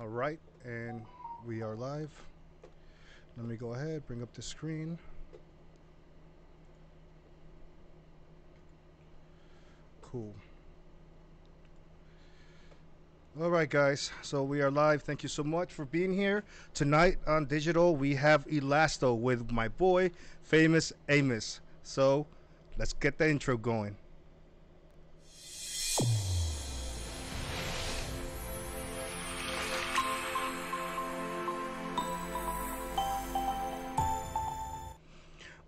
All right, and we are live. Let me go ahead, bring up the screen. Cool. All right, guys. So we are live. Thank you so much for being here tonight on digital. We have Elasto with my boy, famous Amos. So let's get the intro going.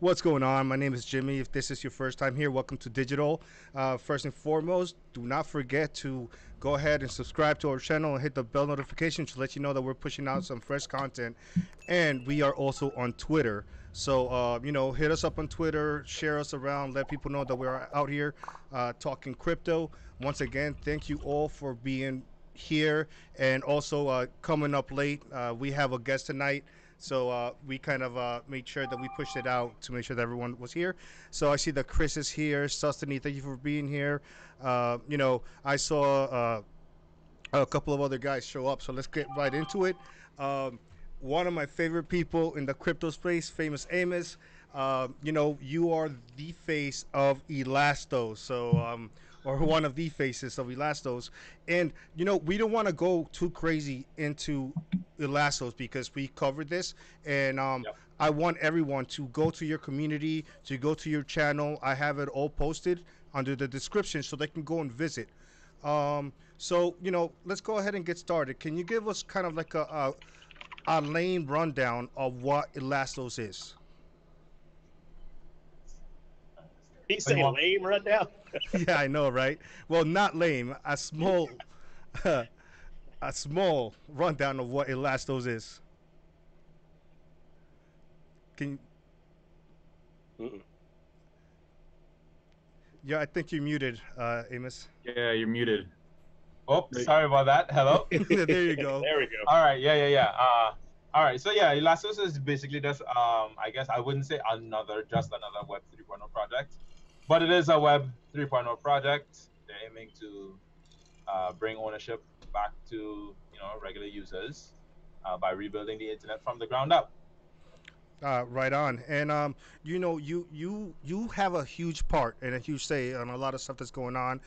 What's going on? My name is Jimmy. If this is your first time here, welcome to Digital. Uh, first and foremost, do not forget to go ahead and subscribe to our channel and hit the bell notification to let you know that we're pushing out some fresh content. And we are also on Twitter. So, uh, you know, hit us up on Twitter, share us around, let people know that we're out here uh, talking crypto. Once again, thank you all for being here and also uh, coming up late. Uh, we have a guest tonight. So uh, we kind of uh, made sure that we pushed it out to make sure that everyone was here. So I see that Chris is here. Sustany, thank you for being here. Uh, you know, I saw uh, a couple of other guys show up. So let's get right into it. Um, one of my favorite people in the crypto space, famous Amos. Uh, you know, you are the face of Elasto. So um, or one of the faces of Elastos. And you know, we don't want to go too crazy into Elastos because we covered this, and um, yep. I want everyone to go to your community, to go to your channel. I have it all posted under the description so they can go and visit. Um, so you know, let's go ahead and get started. Can you give us kind of like a a, a lane rundown of what Elastos is? He's saying lame rundown. yeah, I know, right? Well, not lame. A small, a small rundown of what Elastos is. Can you? Mm-mm. Yeah, I think you're muted, uh, Amos. Yeah, you're muted. Oh, sorry about that. Hello. there you go. there we go. All right. Yeah, yeah, yeah. Uh, all right. So yeah, Elastos is basically just, um, I guess I wouldn't say another, just another Web 3.0 project. But it is a Web 3.0 project. They're aiming to uh, bring ownership back to you know regular users uh, by rebuilding the internet from the ground up. Uh, right on, and um, you know, you you you have a huge part and a huge say on a lot of stuff that's going on.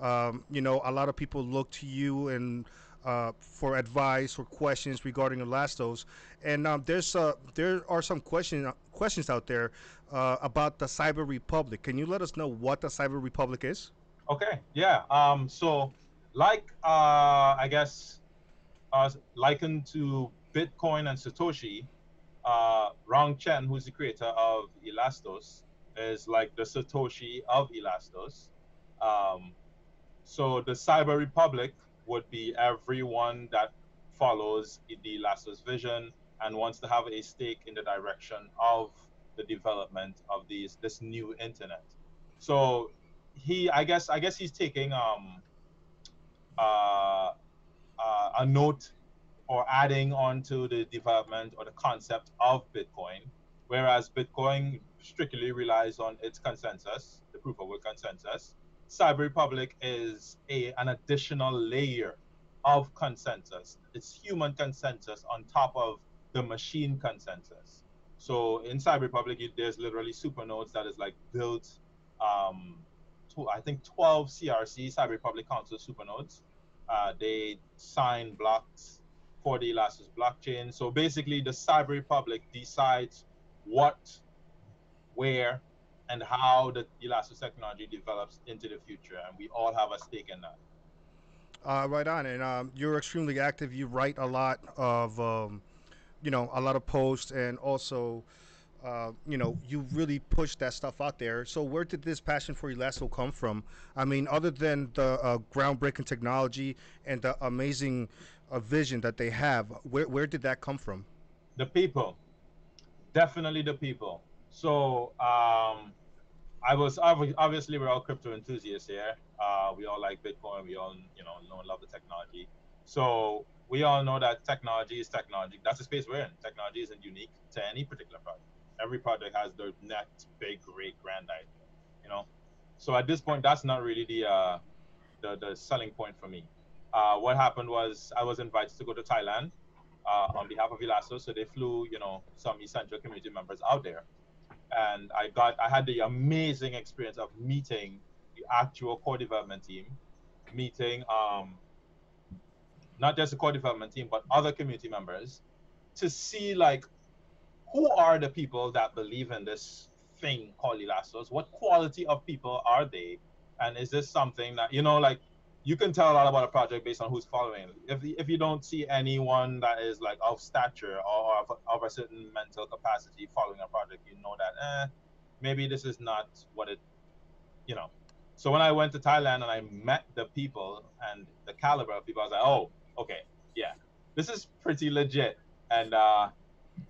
Um, you know, a lot of people look to you and uh, for advice or questions regarding Elastos. And um, there's uh, there are some question, questions out there uh, about the Cyber Republic. Can you let us know what the Cyber Republic is? Okay, yeah. Um, so, like uh, I guess, uh, likened to Bitcoin and Satoshi, uh, Rong Chen, who's the creator of Elastos, is like the Satoshi of Elastos. Um, so the Cyber Republic would be everyone that follows the Elastos vision and wants to have a stake in the direction of the development of these this new internet. So he, I guess, I guess he's taking um, uh, uh, a note or adding on to the development or the concept of Bitcoin, whereas Bitcoin strictly relies on its consensus, the proof of work consensus. Cyber Republic is a an additional layer of consensus. It's human consensus on top of the machine consensus. So in Cyber Republic, there's literally supernodes that is like built, um, to, I think 12 CRC, Cyber Republic Council supernodes. Uh, they sign blocks for the Elastos blockchain. So basically, the Cyber Republic decides what, where, and how the Elastos technology develops into the future. And we all have a stake in that. Uh, right on. And um, you're extremely active. You write a lot of um, you know a lot of posts and also uh, you know you really push that stuff out there. So where did this passion for elasto come from? I mean other than the uh, groundbreaking technology and the amazing uh, vision that they have where, where did that come from? The people. Definitely the people. So um, i was obviously we're all crypto enthusiasts here. Uh, we all like bitcoin. We all you know know and love the technology. So we all know that technology is technology. That's the space we're in. Technology isn't unique to any particular project. Every project has their next big, great, grand idea, you know. So at this point, that's not really the uh, the, the selling point for me. uh, what happened was I was invited to go to Thailand uh, on behalf of Elasto. So they flew, you know, some essential community members out there, and I got I had the amazing experience of meeting the actual core development team, meeting um, not just the core development team but other community members, to see like who are the people that believe in this thing called Elastos? What quality of people are they? And is this something that you know like you can tell a lot about a project based on who's following. If if you don't see anyone that is like of stature or of, of a certain mental capacity following a project, you know that eh, maybe this is not what it, you know. So when I went to Thailand and I met the people and the caliber of people, I was like, oh, okay, yeah, this is pretty legit. And uh,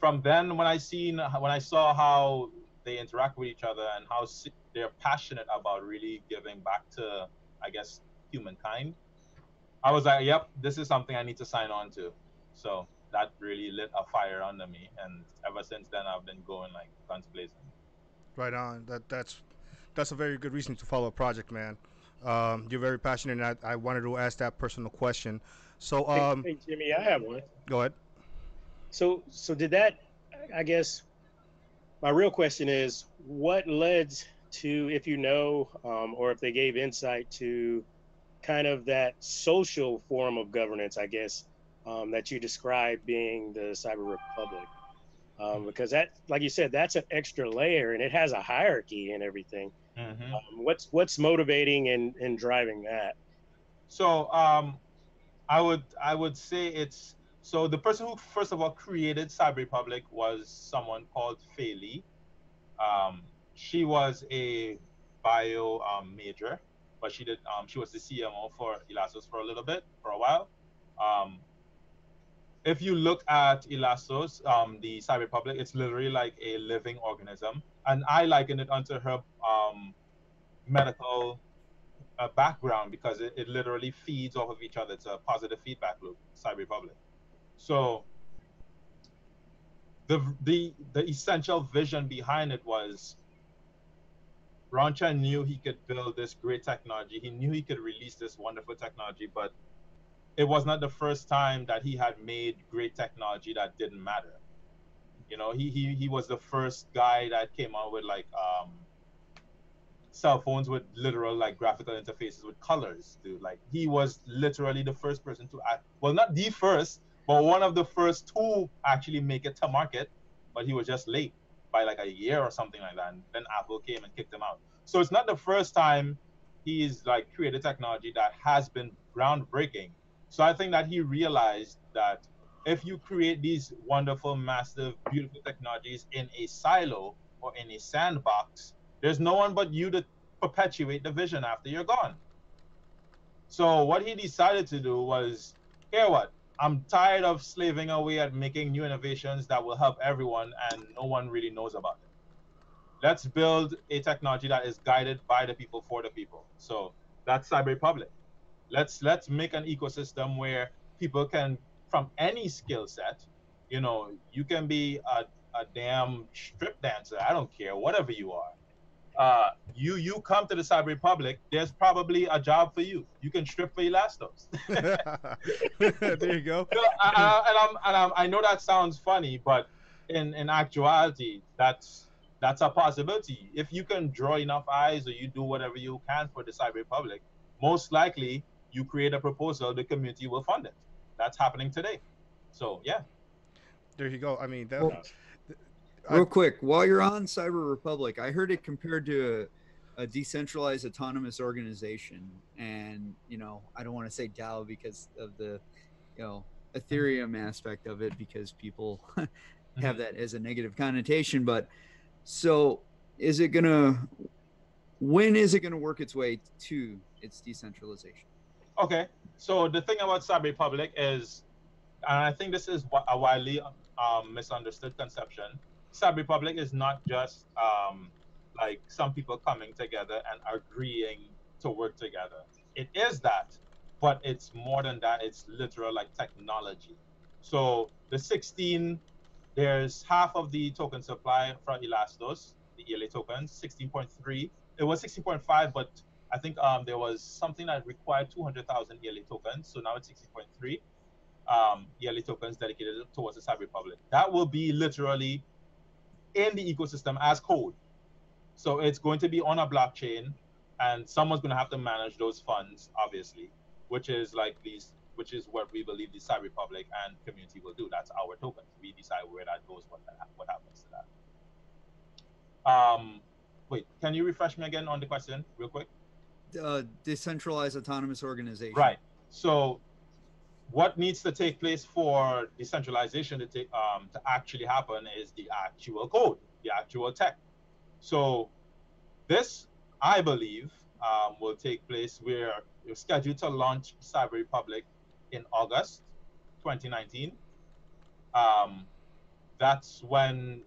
from then, when I seen when I saw how they interact with each other and how they're passionate about really giving back to, I guess, humankind, I was like, yep, this is something I need to sign on to. So that really lit a fire under me, and ever since then, I've been going like guns blazing. Right on. That that's that's a very good reason to follow a project, man. Um, you're very passionate, and I, I, wanted to ask that personal question. So, um, hey, hey, Jimmy, I have one. Go ahead. So, so did that? I guess my real question is, what led to, if you know, um, or if they gave insight to kind of that social form of governance, I guess, um, that you described being the Cyber Republic. Um, because that, like you said, that's an extra layer and it has a hierarchy and everything. Mm-hmm. Um, what's what's motivating and, and driving that? So um, I would I would say it's so the person who first of all created Cyber Republic was someone called Fei Um, she was a bio um, major but she did. Um, she was the CMO for Elastos for a little bit, for a while. Um, if you look at Elastos, um, the Cyber Republic, it's literally like a living organism, and I liken it unto her um, medical uh, background because it, it literally feeds off of each other. It's a positive feedback loop. Cyber Republic. So the the the essential vision behind it was Rong Chen knew he could build this great technology. He knew he could release this wonderful technology, but it was not the first time that he had made great technology that didn't matter. You know, he he, he was the first guy that came out with like um, cell phones with literal like graphical interfaces with colors, dude. Like he was literally the first person to act well not the first, but one of the first to actually make it to market, but he was just late by like a year or something like that. And then Apple came and kicked him out. So it's not the first time he's like created technology that has been groundbreaking. So I think that he realized that if you create these wonderful, massive, beautiful technologies in a silo or in a sandbox, there's no one but you to perpetuate the vision after you're gone. So what he decided to do was, here what? I'm tired of slaving away at making new innovations that will help everyone and no one really knows about it. Let's build a technology that is guided by the people for the people. So that's Cyber Republic. Let's let's make an ecosystem where people can from any skill set, you know, you can be a, a damn strip dancer, I don't care, whatever you are uh, you you come to the Cyber Republic, there's probably a job for you. You can strip for Elastos. there you go. So, I, and, I'm, and I'm, I know that sounds funny, but in in actuality, that's that's a possibility. If you can draw enough eyes, or you do whatever you can for the Cyber Republic, most likely you create a proposal, the community will fund it. That's happening today. So yeah. There you go. I mean, that, well, Real I, quick, while you're on Cyber Republic, I heard it compared to a, a, decentralized autonomous organization, and you know, I don't want to say DAO because of the, you know, Ethereum aspect of it because people have mm-hmm. that as a negative connotation. But so, is it gonna? When is it gonna work its way to its decentralization? Okay, so the thing about Cyber Republic is, and I think this is a widely um, misunderstood conception Cyber Republic is not just um, like some people coming together and agreeing to work together. It is that, but it's more than that. It's literal like technology. So the 16, there's half of the token supply from Elastos, the ELA tokens, 16.3. It was 16.5, but I think um, there was something that required 200,000 ELA tokens. So now it's 16.3 um, tokens dedicated towards the Cyber Republic. That will be literally in the ecosystem as code. So it's going to be on a blockchain, and someone's going to have to manage those funds, obviously, which is like these, which is what we believe the Cyber Republic and community will do. That's our token. We decide where that goes, what that, what happens to that. Um, wait, can you refresh me again on the question, real quick? Uh, decentralized autonomous organization. Right. So, what needs to take place for decentralization to take um, to actually happen is the actual code, the actual tech. So, this I believe um, will take place. We're, we're scheduled to launch Cyber Republic in August 2019. Um, that's when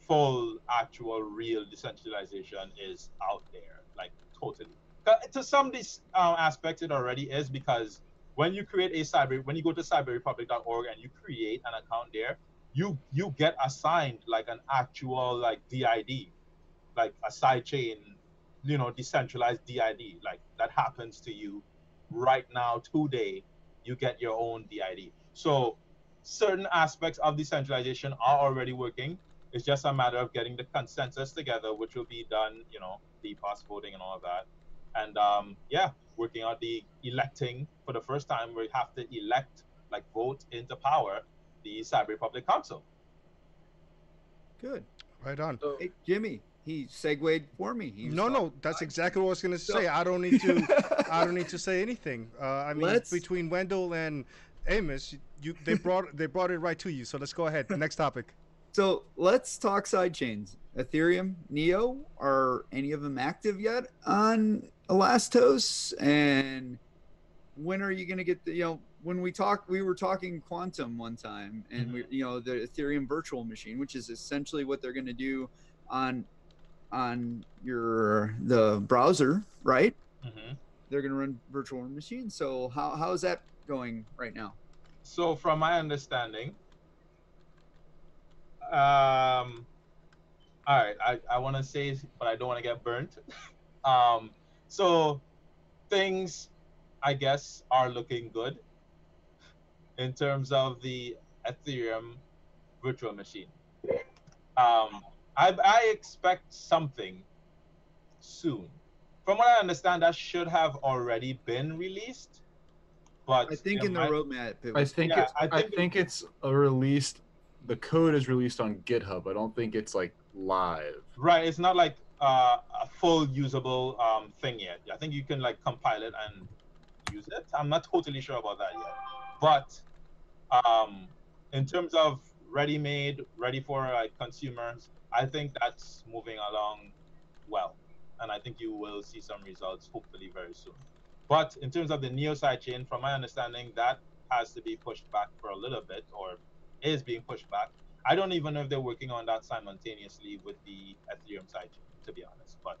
full, actual, real decentralization is out there, like totally to some uh, aspects it already is because when you create a cyber when you go to cyberrepublic.org and you create an account there you you get assigned like an actual like DID like a sidechain, you know decentralized DID like that happens to you right now today you get your own DID so certain aspects of decentralization are already working. It's just a matter of getting the consensus together which will be done you know the pass voting and all of that and um, yeah, working on the electing for the first time, we have to elect, like vote into power, the Cyber Republic Council. Good. Right on. So, hey, Jimmy, he segued for me. He no, no, that's exactly what I was going to say. I don't need to. I don't need to say anything. Uh, I mean, let's... between Wendell and Amos, you they brought they brought it right to you. So let's go ahead. Next topic. So let's talk sidechains. Ethereum, Neo, are any of them active yet on Elastos? And when are you going to get the, you know, when we talk, we were talking quantum one time and mm-hmm. we, you know, the Ethereum virtual machine, which is essentially what they're going to do on, on your, the browser, right? Mm-hmm. They're going to run virtual machines. So how, how is that going right now? So from my understanding, um, all right, I, I want to say, but I don't want to get burnt. um, so things, I guess, are looking good in terms of the Ethereum virtual machine. Um, I, I expect something soon. From what I understand, that should have already been released. But I think in the roadmap, I think yeah, I think, I think it's a released the code is released on GitHub. I don't think it's like live. Right. It's not like uh, a full usable um, thing yet. I think you can like compile it and use it. I'm not totally sure about that yet. But um, in terms of ready-made, ready for like consumers, I think that's moving along well, and I think you will see some results hopefully very soon. But in terms of the Neo sidechain, from my understanding, that has to be pushed back for a little bit, or is being pushed back. I don't even know if they're working on that simultaneously with the Ethereum side, to be honest. But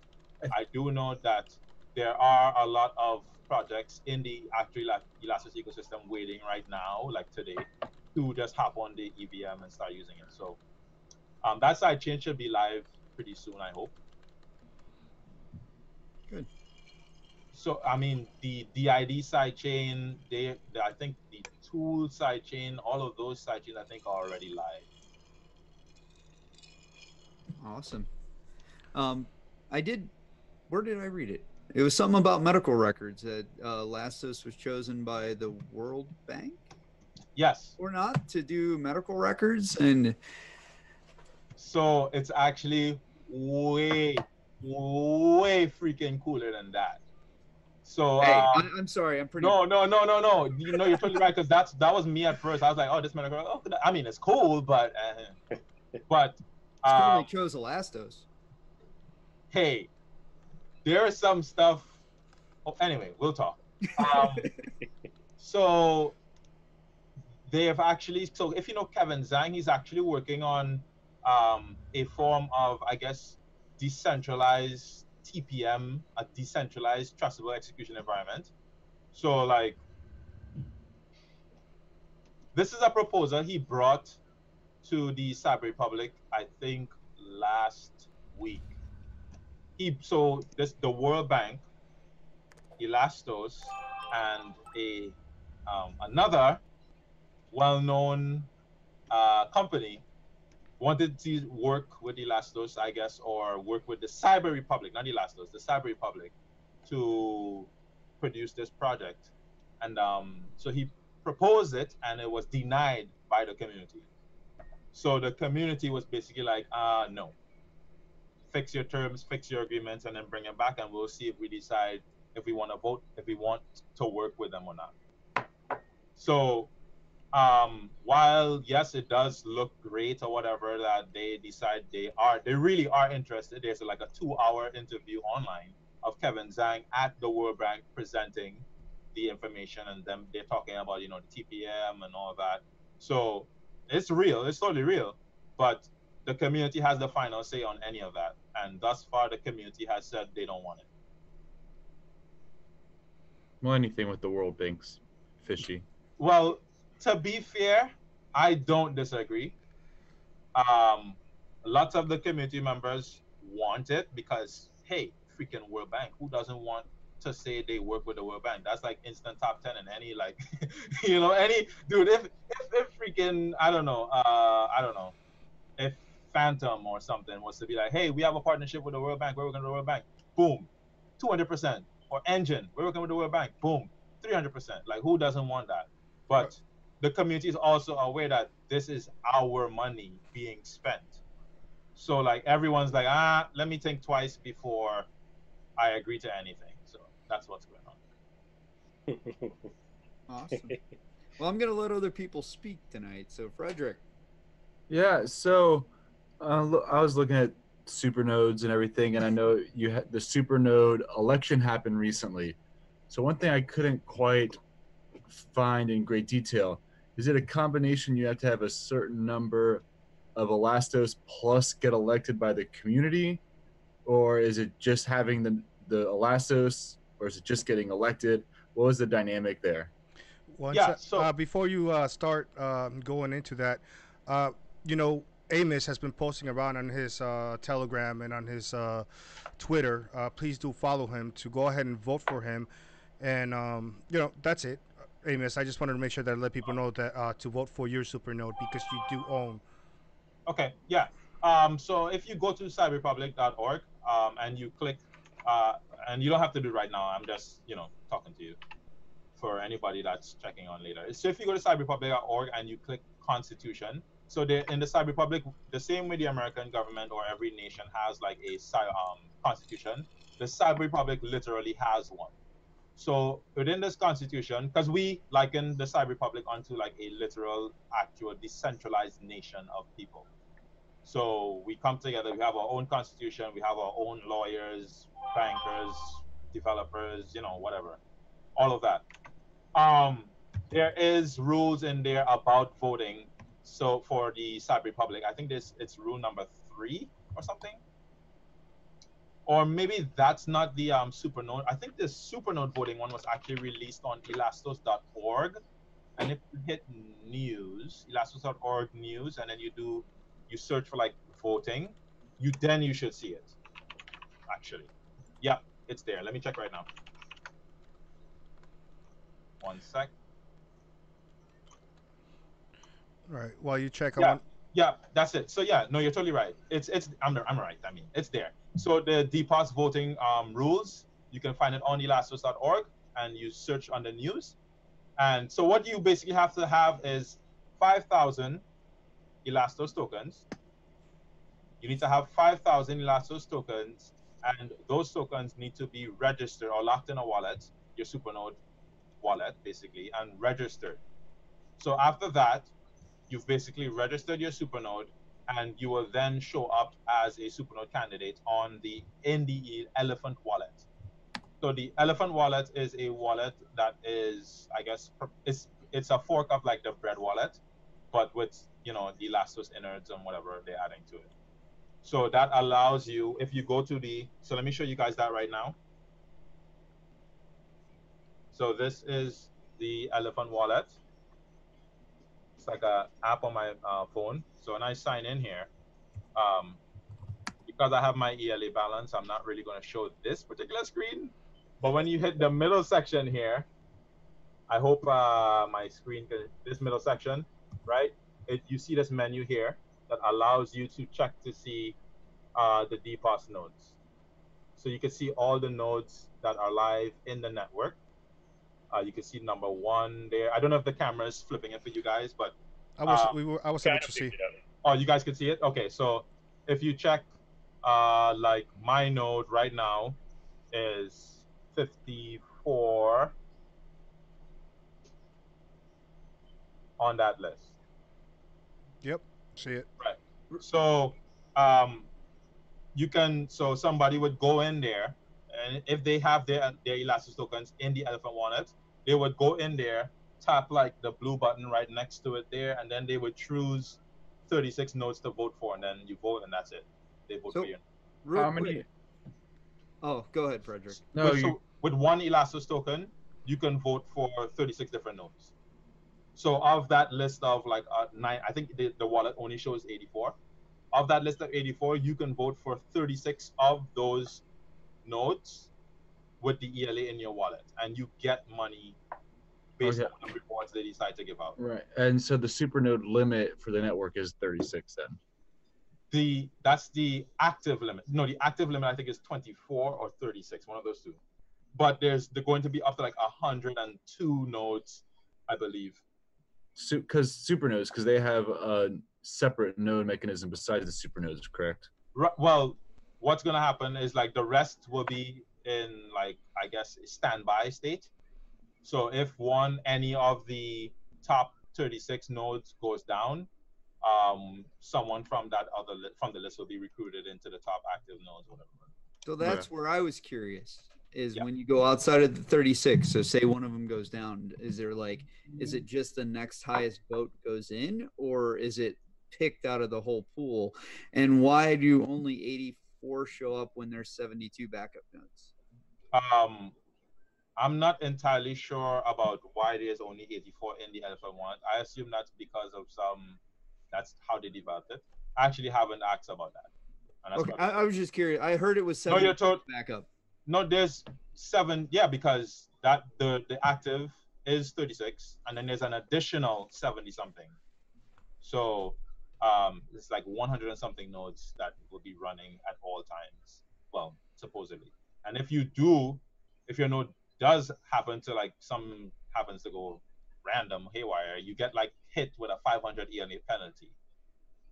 I do know that there are a lot of projects in the actual Elastos ecosystem waiting right now, like today, to just hop on the EVM and start using it. So um, that side chain should be live pretty soon, I hope. Good. So I mean, the DID side chain, they, they I think the tool sidechain, all of those sidechains I think are already live. Awesome. Um, I did. Where did I read it? It was something about medical records that uh, Elastos was chosen by the World Bank. Yes. Or not to do medical records and. So it's actually way, way freaking cooler than that. So hey, uh, I, am sorry, I'm pretty. No, no, no, no, no. You know, you're totally right because that's that was me at first. I was like, oh, this man, oh, I mean, it's cool, but uh, but it's um, cool they chose Elastos. Hey, there is some stuff. Oh, anyway, we'll talk. Um, so they have actually. So if you know Kevin Zhang, he's actually working on um, a form of, I guess, decentralized TPM, a decentralized trustable execution environment. So like this is a proposal he brought to the Cyber Republic, I think last week. He so this the World Bank Elastos and a um, another well-known uh, company wanted to work with Elastos, I guess, or work with the Cyber Republic, not Elastos, the Cyber Republic, to produce this project. And um, so he proposed it, and it was denied by the community. So the community was basically like, uh, no. Fix your terms, fix your agreements, and then bring it back, and we'll see if we decide if we want to vote, if we want to work with them or not. So um, while yes, it does look great or whatever that they decide they are, they really are interested. There's like a two-hour interview online of Kevin Zhang at the World Bank presenting the information, and them they're talking about you know the TPM and all that. So it's real, it's totally real, but the community has the final say on any of that, and thus far the community has said they don't want it. Well, anything with the World Bank's fishy. Well, to be fair, I don't disagree. Um, lots of the community members want it because, hey, freaking World Bank, who doesn't want to say they work with the World Bank? That's like instant top ten in any like, you know, any dude. If if, if freaking I don't know, uh, I don't know, if Fantom or something was to be like, hey, we have a partnership with the World Bank, we're working with the World Bank, boom, two hundred percent. Or Enjin, we're working with the World Bank, boom, three hundred percent. Like who doesn't want that? But the community is also aware that this is our money being spent. So like everyone's like, ah, let me think twice before I agree to anything. So that's what's going on. Awesome. Well, I'm gonna let other people speak tonight. So, Frederick, Yeah, so uh, lo- I was looking at super nodes and everything, and I know you had the super node election happened recently. So one thing I couldn't quite find in great detail is it a combination you have to have a certain number of Elastos plus get elected by the community, or is it just having the the Elastos, or is it just getting elected? What was the dynamic there? One Yeah, so- uh, before you uh, start um, going into that, uh, you know, Amos has been posting around on his uh, Telegram and on his uh, Twitter. Uh, please do follow him to go ahead and vote for him. And um, you know, that's it, Amos. I just wanted to make sure that I let people know that uh, to vote for your supernode because you do own. Okay, yeah. Um, so if you go to cyberrepublic.org um, and you click, uh, and you don't have to do it right now. I'm just, you know, talking to you for anybody that's checking on later. So if you go to cyberrepublic.org and you click Constitution, so they in the Cyber Republic, the same way the American government or every nation has like a um, constitution, the Cyber Republic literally has one. So within this constitution, because we liken the Cyber Republic onto like a literal, actual decentralized nation of people. So we come together, we have our own constitution, we have our own lawyers, bankers, developers, you know, whatever, all of that. Um, there is rules in there about voting. So for the Cyber Republic, I think this it's rule number three or something. Or maybe that's not the um, supernode. I think the supernode voting one was actually released on elastos.org. And if you hit news, elastos.org news, and then you do, you search for like voting, you then you should see it. Actually, yeah, it's there. Let me check right now. One sec. All right. While you check, Yeah. want, Yeah, that's it. So yeah, no, you're totally right. It's it's I'm I'm right. I mean, it's there. So the DPOS voting um, rules, you can find it on elastos.org and you search on the news. And so what you basically have to have is 5,000 Elastos tokens. You need to have 5,000 Elastos tokens, and those tokens need to be registered or locked in a wallet, your Supernode wallet, basically, and registered. So after that, you've basically registered your Supernode, and you will then show up as a Supernode candidate on the NDE Elephant wallet. So the Elephant wallet is a wallet that is, I guess, it's it's a fork of like the Bread wallet, but with you know the Elastos innards and whatever they're adding to it. So that allows you, if you go to the, so let me show you guys that right now. So this is the Elephant wallet. It's like a app on my uh, phone. So when I sign in here, um, because I have my ELA balance, I'm not really going to show this particular screen. But when you hit the middle section here, I hope uh, my screen this middle section, right? It, you see this menu here that allows you to check to see uh, the DPoS nodes. So you can see all the nodes that are live in the network. Uh, you can see number one there. I don't know if the camera is flipping it for you guys, but I was Um, we were I was able to see. picked it up. oh, you guys can see it. Okay, so if you check, uh, like my node right now is 54 on that list. Yep, see it. Right. So um, you can so somebody would go in there, and if they have their their Elastic tokens in the Elephant Wallet, they would go in there, tap like the blue button right next to it there, and then they would choose 36 nodes to vote for, and then you vote, and that's it. They vote So- for you. Real How quick- many? Oh, go ahead, Frederick. No, with, you, so with one Elastos token, you can vote for 36 different nodes. So of that list of like uh, nine, I think the, the wallet only shows 84. Of that list of 84, you can vote for 36 of those nodes with the ELA in your wallet, and you get money based Okay. on the rewards they decide to give out. right. And so the supernode limit for the network is 36 then. The that's the active limit. No, the active limit I think is 24 or 36, one of those two. But there's they're going to be up to like 102 nodes, I believe. Because supernodes, because they have a separate node mechanism besides the supernodes, correct? Ru- Well, what's gonna happen is like the rest will be in like I guess standby state. So if one any of the top 36 nodes goes down, um, someone from that other li- from the list will be recruited into the top active nodes, whatever. So that's where I was curious. Is Yeah. when you go outside of the 36. So say one of them goes down. Is there like, is it just the next highest vote goes in, or is it picked out of the whole pool? And why do only 84 show up when there's 72 backup nodes? Um, I'm not entirely sure about why there's only 84 in the Elephant one. I assume that's because of some. That's how they developed it. I actually haven't asked about that. And that's Okay, I, I was just curious. I heard it was seven. no, 72 you're told. backup. No, there's seven. Yeah, because that the the active is 36, and then there's an additional 70 something. So um, it's like 100 and something nodes that will be running at all times. Well, supposedly. And if you do, if your node does happen to like some happens to go random haywire, you get like hit with a 500 ELA penalty.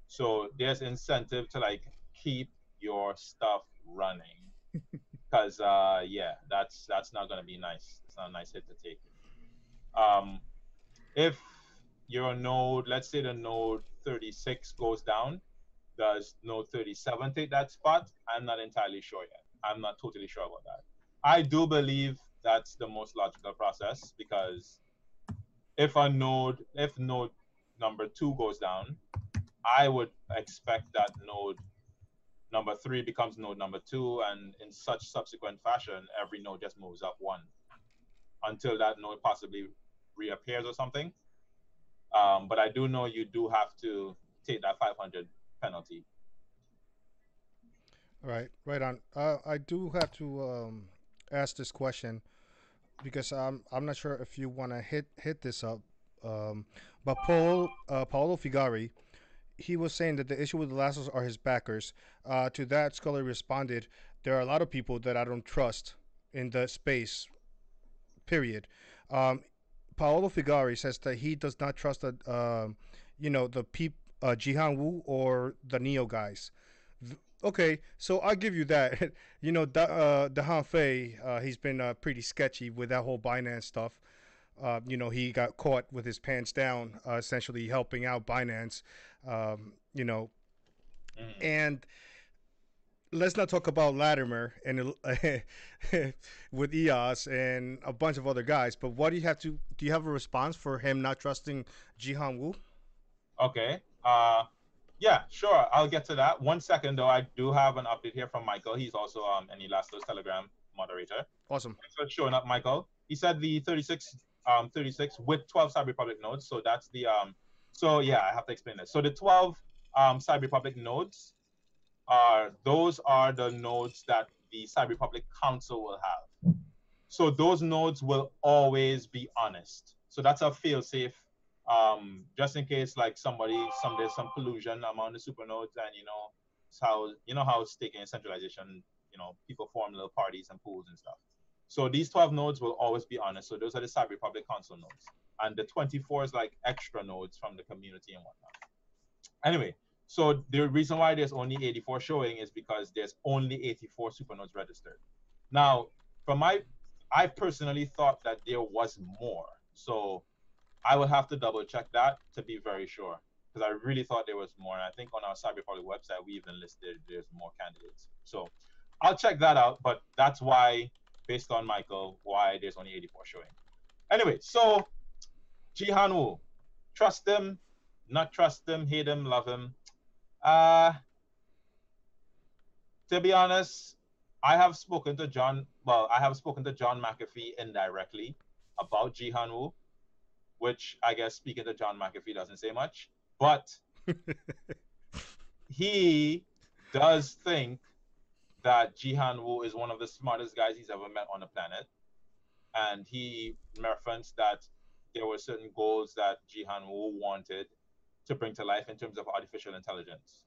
So there's incentive to like keep your stuff running. Because uh yeah that's that's not gonna be nice. It's not a nice hit to take. Um if your node let's say the node 36 goes down does node 37 take that spot? I'm not entirely sure yet. I'm not totally sure about that. I do believe that's the most logical process because if a node if node number two goes down i would expect that node number three becomes node number two, and in such subsequent fashion, every node just moves up one until that node possibly reappears or something. Um, but I do know you do have to take that 500 penalty. Right, right on. Uh, I do have to um, ask this question because I'm I'm not sure if you want to hit hit this up. Um, but Paul uh, Paolo Figari, he was saying that the issue with the Elastos are his backers. Uh, to that, Scully responded, "There are a lot of people that I don't trust in the space. Period." Um, Paolo Figari says that he does not trust the, um you know, the peep uh, Jihan Wu or the Neo guys. Okay, so I'll give you that. you know, da, uh, Da Hongfei, uh, he's been uh, pretty sketchy with that whole Binance stuff. Uh, you know, he got caught with his pants down, uh, essentially helping out Binance. Um, you know, Mhm. and let's not talk about Larimer and with EOS and a bunch of other guys. But what do you have to? Do you have a response for him not trusting Jihan Wu? Okay. Uh, yeah, sure. I'll get to that. One second, though. I do have an update here from Michael. He's also um, an Elastos Telegram moderator. Awesome. Thanks for showing up, Michael. He said the 36, um, 36 with 12 Cyber Republic nodes. So that's the um. So yeah, I have to explain this. So the 12 um Cyber Republic nodes are those are the nodes that the Cyber Republic Council will have. So those nodes will always be honest. So that's a fail safe. Um, just in case like somebody, some there's some collusion among the super nodes and you know, it's how you know how staking and centralization, you know, people form little parties and pools and stuff. So these 12 nodes will always be honest. So those are the Cyber Republic Council nodes. And the 24 is like extra nodes from the community and whatnot. Anyway, so the reason why there's only 84 showing is because there's only 84 supernodes registered. Now, from my, I personally thought that there was more. So I would have to double check that to be very sure. Because I really thought there was more. And I think on our Cyber Republic website, we even listed there's more candidates. So I'll check that out. But that's why, based on Michael, why there's only 84 showing. Anyway, so Jihan Wu, trust him, not trust him, hate him, love him. Uh, to be honest, I have spoken to John. Well, I have spoken to John McAfee indirectly about Jihan Wu, which I guess speaking to John McAfee doesn't say much, but he does think that Jihan Wu is one of the smartest guys he's ever met on the planet, and he referenced that there were certain goals that Jihan Wu wanted to bring to life in terms of artificial intelligence.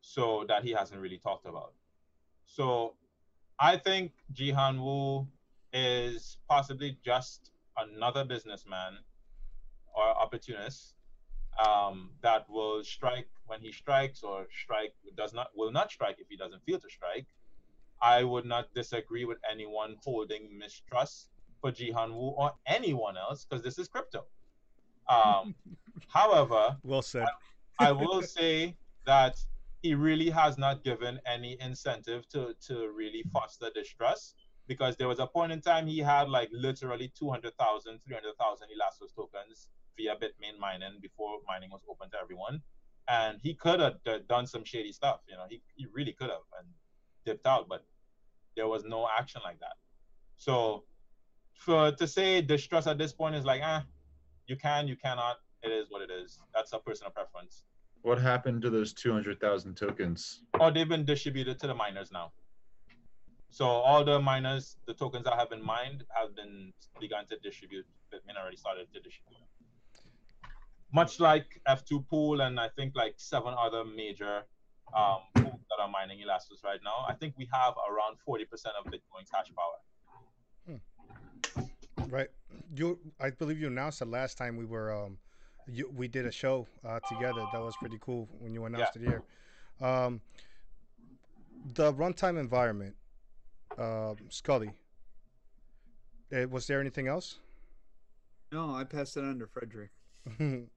So that he hasn't really talked about. So I think Jihan Wu is possibly just another businessman or opportunist um, that will strike when he strikes or strike does not will not strike if he doesn't feel to strike. I would not disagree with anyone holding mistrust for Jihan Wu or anyone else because this is crypto. Um, however, well said. I, I will say that he really has not given any incentive to to really foster distrust because there was a point in time he had like literally 200,000, 300,000 Elastos tokens via Bitmain mining before mining was open to everyone. And he could have done some shady stuff, you know, he, he really could have and dipped out, but there was no action like that. So for to say distrust at this point is like, ah, you can, you cannot. It is what it is. That's a personal preference. What happened to those 200,000 tokens? Oh, they've been distributed to the miners now. So all the miners, the tokens that have been mined have been begun to distribute. Bitmain already started to distribute. Much like F2 Pool and I think like seven other major um, pools that are mining Elastos right now. I think we have around 40% of Bitcoin's hash power. Right. You, I believe you announced it last time we were, um, you, we did a show uh, together. That was pretty cool when you announced Yeah. it here. Um, the runtime environment, uh, Scully. Uh, was there anything else? No, I passed it on to Frederick.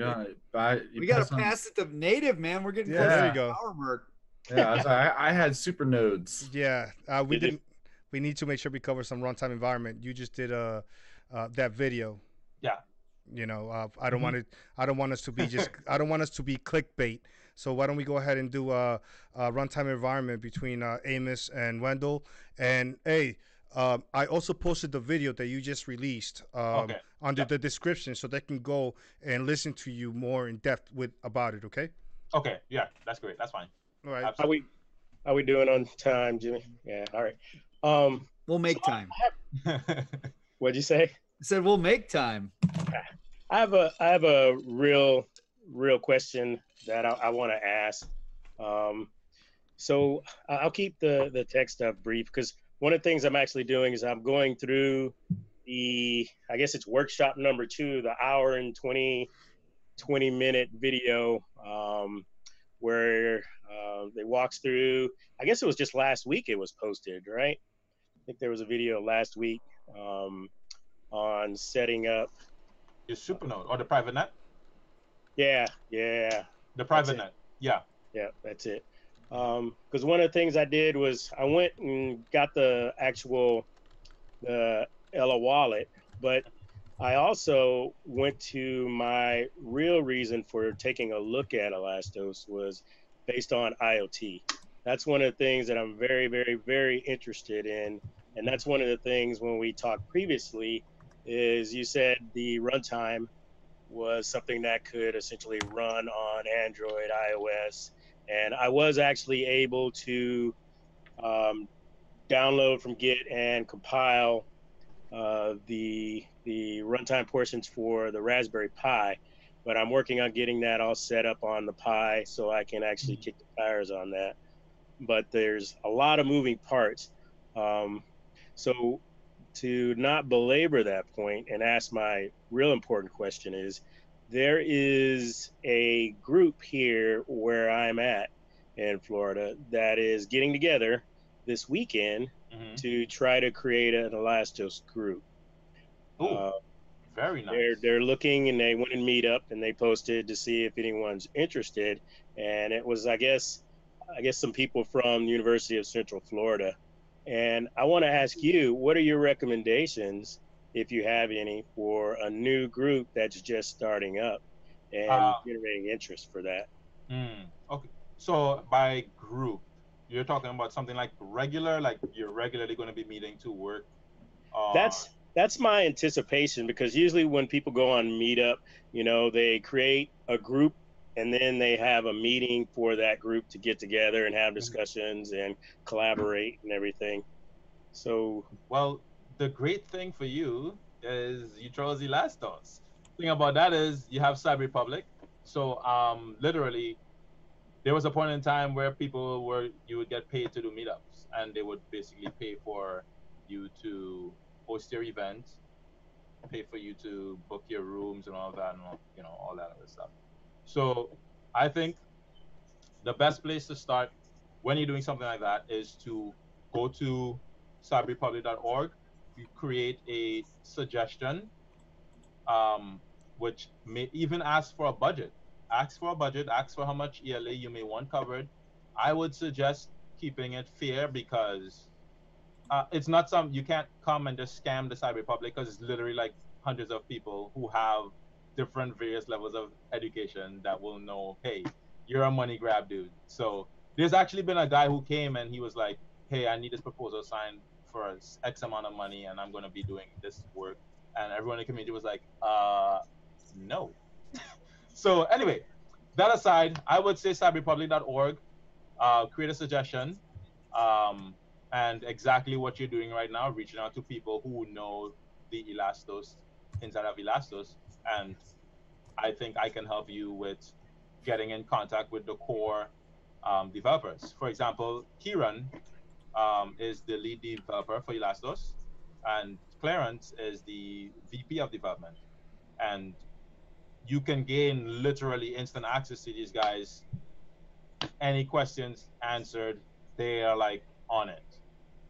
Yeah, I, we gotta pass on- pass it to native, man. We're getting Yeah, close there you go. Power mark. Yeah, I, was I, I had super nodes. yeah, uh, we did didn't. We need to make sure we cover some runtime environment. You just did uh, uh, that video. Yeah. You know, uh, I don't Mhm. want it. I don't want us to be just. I don't want us to be clickbait. So why don't we go ahead and do a, a runtime environment between uh, Amos and Wendell? And hey, um, I also posted the video that you just released um, Okay. under the description, so they can go and listen to you more in depth with about it. Okay. Okay, yeah, that's great. That's fine. All right. How Absolutely. we how we doing on time, Jimmy? Yeah, all right. Um, We'll make time. what'd you say? I said we'll make time. I have a I have a real real question that I, I want to ask. Um, so I- I'll keep the the tech stuff brief because one of the things I'm actually doing is I'm going through the I guess it's workshop number two, the hour and 20 20 minute video um, where uh, they walks through. I guess it was just last week it was posted, right? I think there was a video last week um, on setting up Your supernode or the private net? Yeah, yeah, The private net. Yeah. yeah. That's it. Um, because one of the things I did was I went and got the actual the Ella wallet, but I also went to my real reason for taking a look at Elastos was based on IoT. That's one of the things that I'm very, very, very interested in, and that's one of the things when we talked previously is you said the runtime was something that could essentially run on Android, iOS, and I was actually able to um, download from Git and compile uh, the the runtime portions for the Raspberry Pi. But I'm working on getting that all set up on the Pi so I can actually kick the tires on that. But there's a lot of moving parts. Um, so to not belabor that point and ask my real important question is there is a group here where I'm at in Florida that is getting together this weekend Mhm. to try to create an Elastos group. Ooh, Uh, very nice. they're they're looking and they went and meet up and they posted to see if anyone's interested, and it was I guess I guess some people from the University of Central Florida, and I want to ask you what are your recommendations if you have any for a new group that's just starting up and Uh, generating interest for that. Mm, okay. So by group, you're talking about something like regular, like you're regularly going to be meeting to work. On... That's that's my anticipation because usually when people go on Meetup, you know, they create a group and then they have a meeting for that group to get together and have discussions and collaborate and everything. So well. The great thing for you is you chose Elastos. Thing about that is you have Cyber Republic. So um, literally, there was a point in time where people were you would get paid to do meetups, and they would basically pay for you to host your event, pay for you to book your rooms and all that, and all, you know all that other stuff. So I think the best place to start when you're doing something like that is to go to cyberrepublic.org, you create a suggestion, um, which may even ask for a budget. Ask for a budget, ask for how much ELA you may want covered. I would suggest keeping it fair because uh, it's not some you can't come and just scam the Cyber Republic because it's literally like hundreds of people who have different various levels of education that will know, hey, you're a money grab dude. So there's actually been a guy who came and he was like, hey, I need this proposal signed for X amount of money and I'm going to be doing this work. And everyone in the community was like, uh, no. so anyway, that aside, I would say cyberrepublic.org, uh, create a suggestion, um, and exactly what you're doing right now, reaching out to people who know the Elastos inside of Elastos, and I think I can help you with getting in contact with the core um, developers. For example, Kiran um, is the lead developer for Elastos, and Clarence is the VP of development. And you can gain literally instant access to these guys. Any questions answered, they are like on it.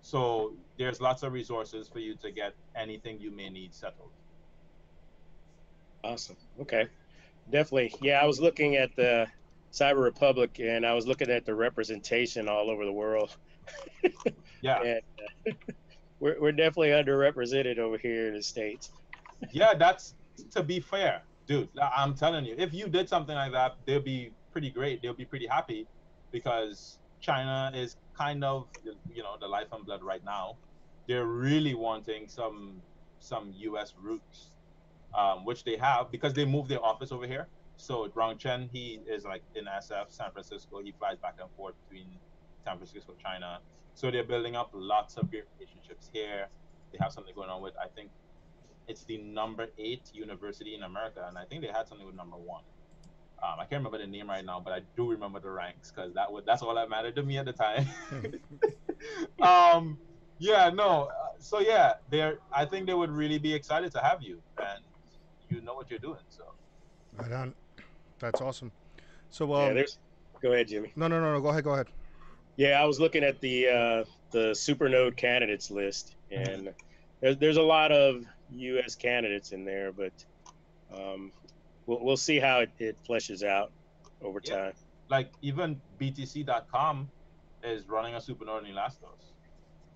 So there's lots of resources for you to get anything you may need settled. awesome. Okay. Definitely. Yeah, I was looking at the Cyber Republic and I was looking at the representation all over the world. Yeah. and uh, we're, we're definitely underrepresented over here in the states. yeah, that's to be fair, dude. I'm telling you, if you did something like that, they'll be pretty great. They'll be pretty happy because China is kind of, you know, the life and blood right now. They're really wanting some some U.S. roots, um, which they have because they moved their office over here. So Rong Chen, he is like in SF, San Francisco. He flies back and forth between San Francisco, China. So they're building up lots of great relationships here. They have something going on with, I think, it's the number eight university in America, and I think they had something with number one. Um, I can't remember the name right now, but I do remember the ranks because that would that's all that mattered to me at the time. um, yeah, no. uh, So yeah, they're. I think they would really be excited to have you, and you know what you're doing. So Right on. That's awesome. So, yeah, um, there's. Go ahead, Jimmy. no, no, no, no. Go ahead. Go ahead. Yeah, I was looking at the uh, the Supernode candidates list, and there's there's a lot of U.S. candidates in there, but um, we'll we'll see how it, it fleshes out over Yeah. time. like even BTC.com is running a supernode in Elastos.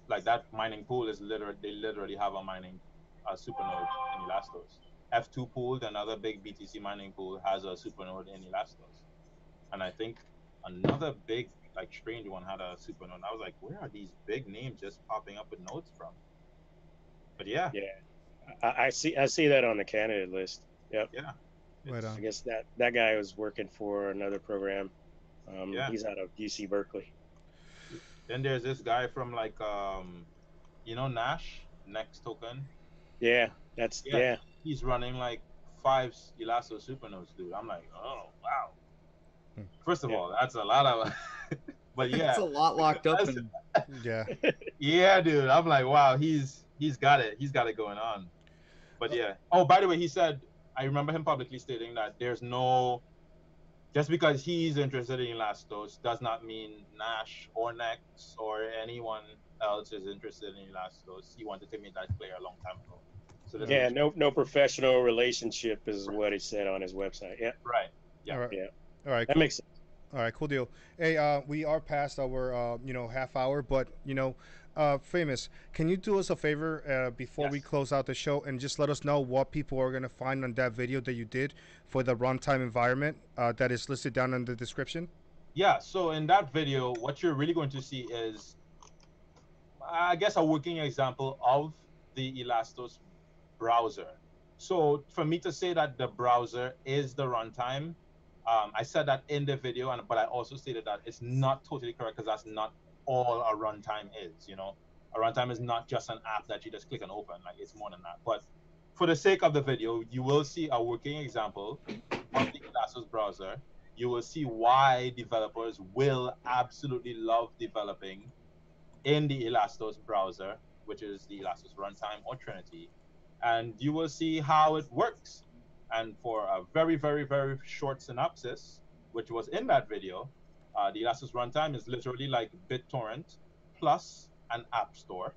Like that mining pool is literally they literally have a mining a supernode in Elastos. F2 pool, another big BTC mining pool, has a supernode in Elastos. And I think another big like strange one had a supernode. I was like, where are these big names just popping up with notes from? But yeah, Yeah, I, I see I see that on the candidate list. Yep. yeah. Right on. I guess that that guy was working for another program. Um, Yeah. He's out of UC Berkeley. Then there's this guy from like um, you know Nash Nex token. Yeah, that's Yeah. yeah. He's running like five Elastos supernodes, dude. I'm like, oh wow. Hmm. First of Yeah. all, that's a lot of. but yeah, It's a lot locked up That's- in Yeah. yeah, dude. I'm like, wow, he's he's got it. He's got it going on. But yeah. Oh, by the way, he said I remember him publicly stating that there's no just because he's interested in Elastos does not mean Nash or Nex or anyone else is interested in Elastos. He wanted to make that player a long time ago. So Yeah, no no professional relationship is what he said on his website. Yeah, right. Yeah. All right. Yeah. All right. that cool. makes sense. All right, cool deal. Hey, uh, we are past our uh, you know half hour, but you know, uh, famous. Can you do us a favor uh, before we close out the show and just let us know what people are gonna find on that video that you did for the runtime environment uh, that is listed down in the description? Yeah, so in that video, what you're really going to see is, I guess, a working example of the Elastos browser. So for me to say that the browser is the runtime, um, I said that in the video, and but I also stated that it's not totally correct because that's not all a runtime is. You know, a runtime is not just an app that you just click and open. Like it's more than that. But for the sake of the video, you will see a working example of the Elastos browser you will see why developers will absolutely love developing in the Elastos browser, which is the Elastos Runtime or Trinity. And you will see how it works. And for a very, very, very short synopsis, which was in that video, uh, the Elastos Runtime is literally like BitTorrent plus an app store,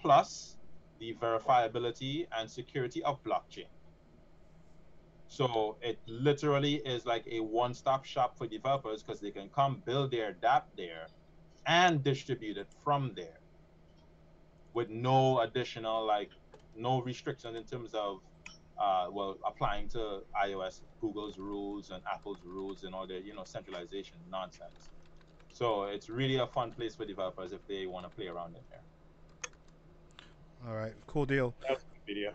plus the verifiability and security of blockchain. So it literally is like a one-stop shop for developers because they can come build their dApp there and distribute it from there with no additional like no restrictions in terms of uh, well applying to iOS, Google's rules and Apple's rules and all the you know centralization nonsense. So it's really a fun place for developers if they want to play around in there. All right, cool deal. That was video.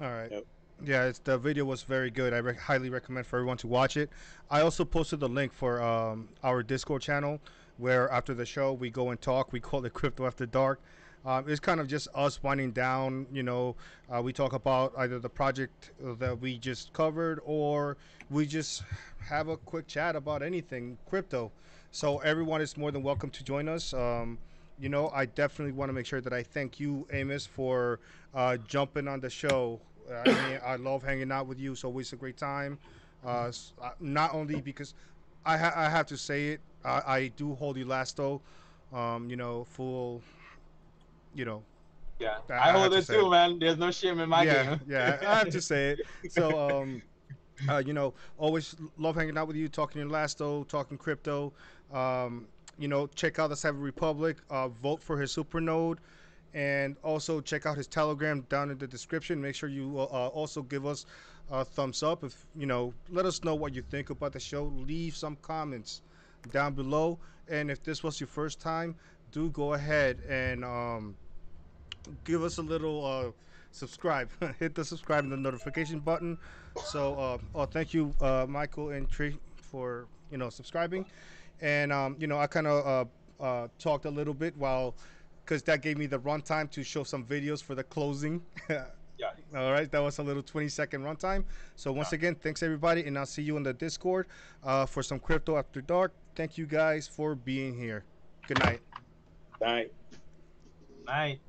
All right. Yep. Yeah, it's, the video was very good. I rec- highly recommend for everyone to watch it. I also posted the link for um, our Discord channel where after the show we go and talk. We call it Crypto After Dark. Um, it's kind of just us winding down. You know, uh, we talk about either the project that we just covered or we just have a quick chat about anything crypto. So everyone is more than welcome to join us. Um, you know, I definitely want to make sure that I thank you, Amos, for uh, jumping on the show. I mean, I love hanging out with you. So, it's always a great time. Uh, uh, not only because I, ha- I have to say it, I, I do hold you Elastos, um, you know, full, you know, Yeah, I I, hold it say too, it. man. There's no shame in my yeah, game. yeah, I have to say it. So, um, uh, you know, always love hanging out with you, talking Elastos, talking crypto. Um, you know, check out the Cyber Republic. Uh, vote for his supernode, and also check out his Telegram down in the description. Make sure you uh, also give us a thumbs up. If you know, let us know what you think about the show. Leave some comments down below. And if this was your first time, do go ahead and um, give us a little uh, subscribe. Hit the subscribe and the notification button. So, uh, oh, thank you, uh, Michael and Tree, for you know subscribing. And um, you know, I kind of uh, uh, talked a little bit while, because that gave me the runtime to show some videos for the closing. Yeah. All right, that was a little 20 second runtime. So once Yeah. again, thanks everybody, and I'll see you in the Discord uh, for some crypto after dark. Thank you guys for being here. Good night. All right. Night.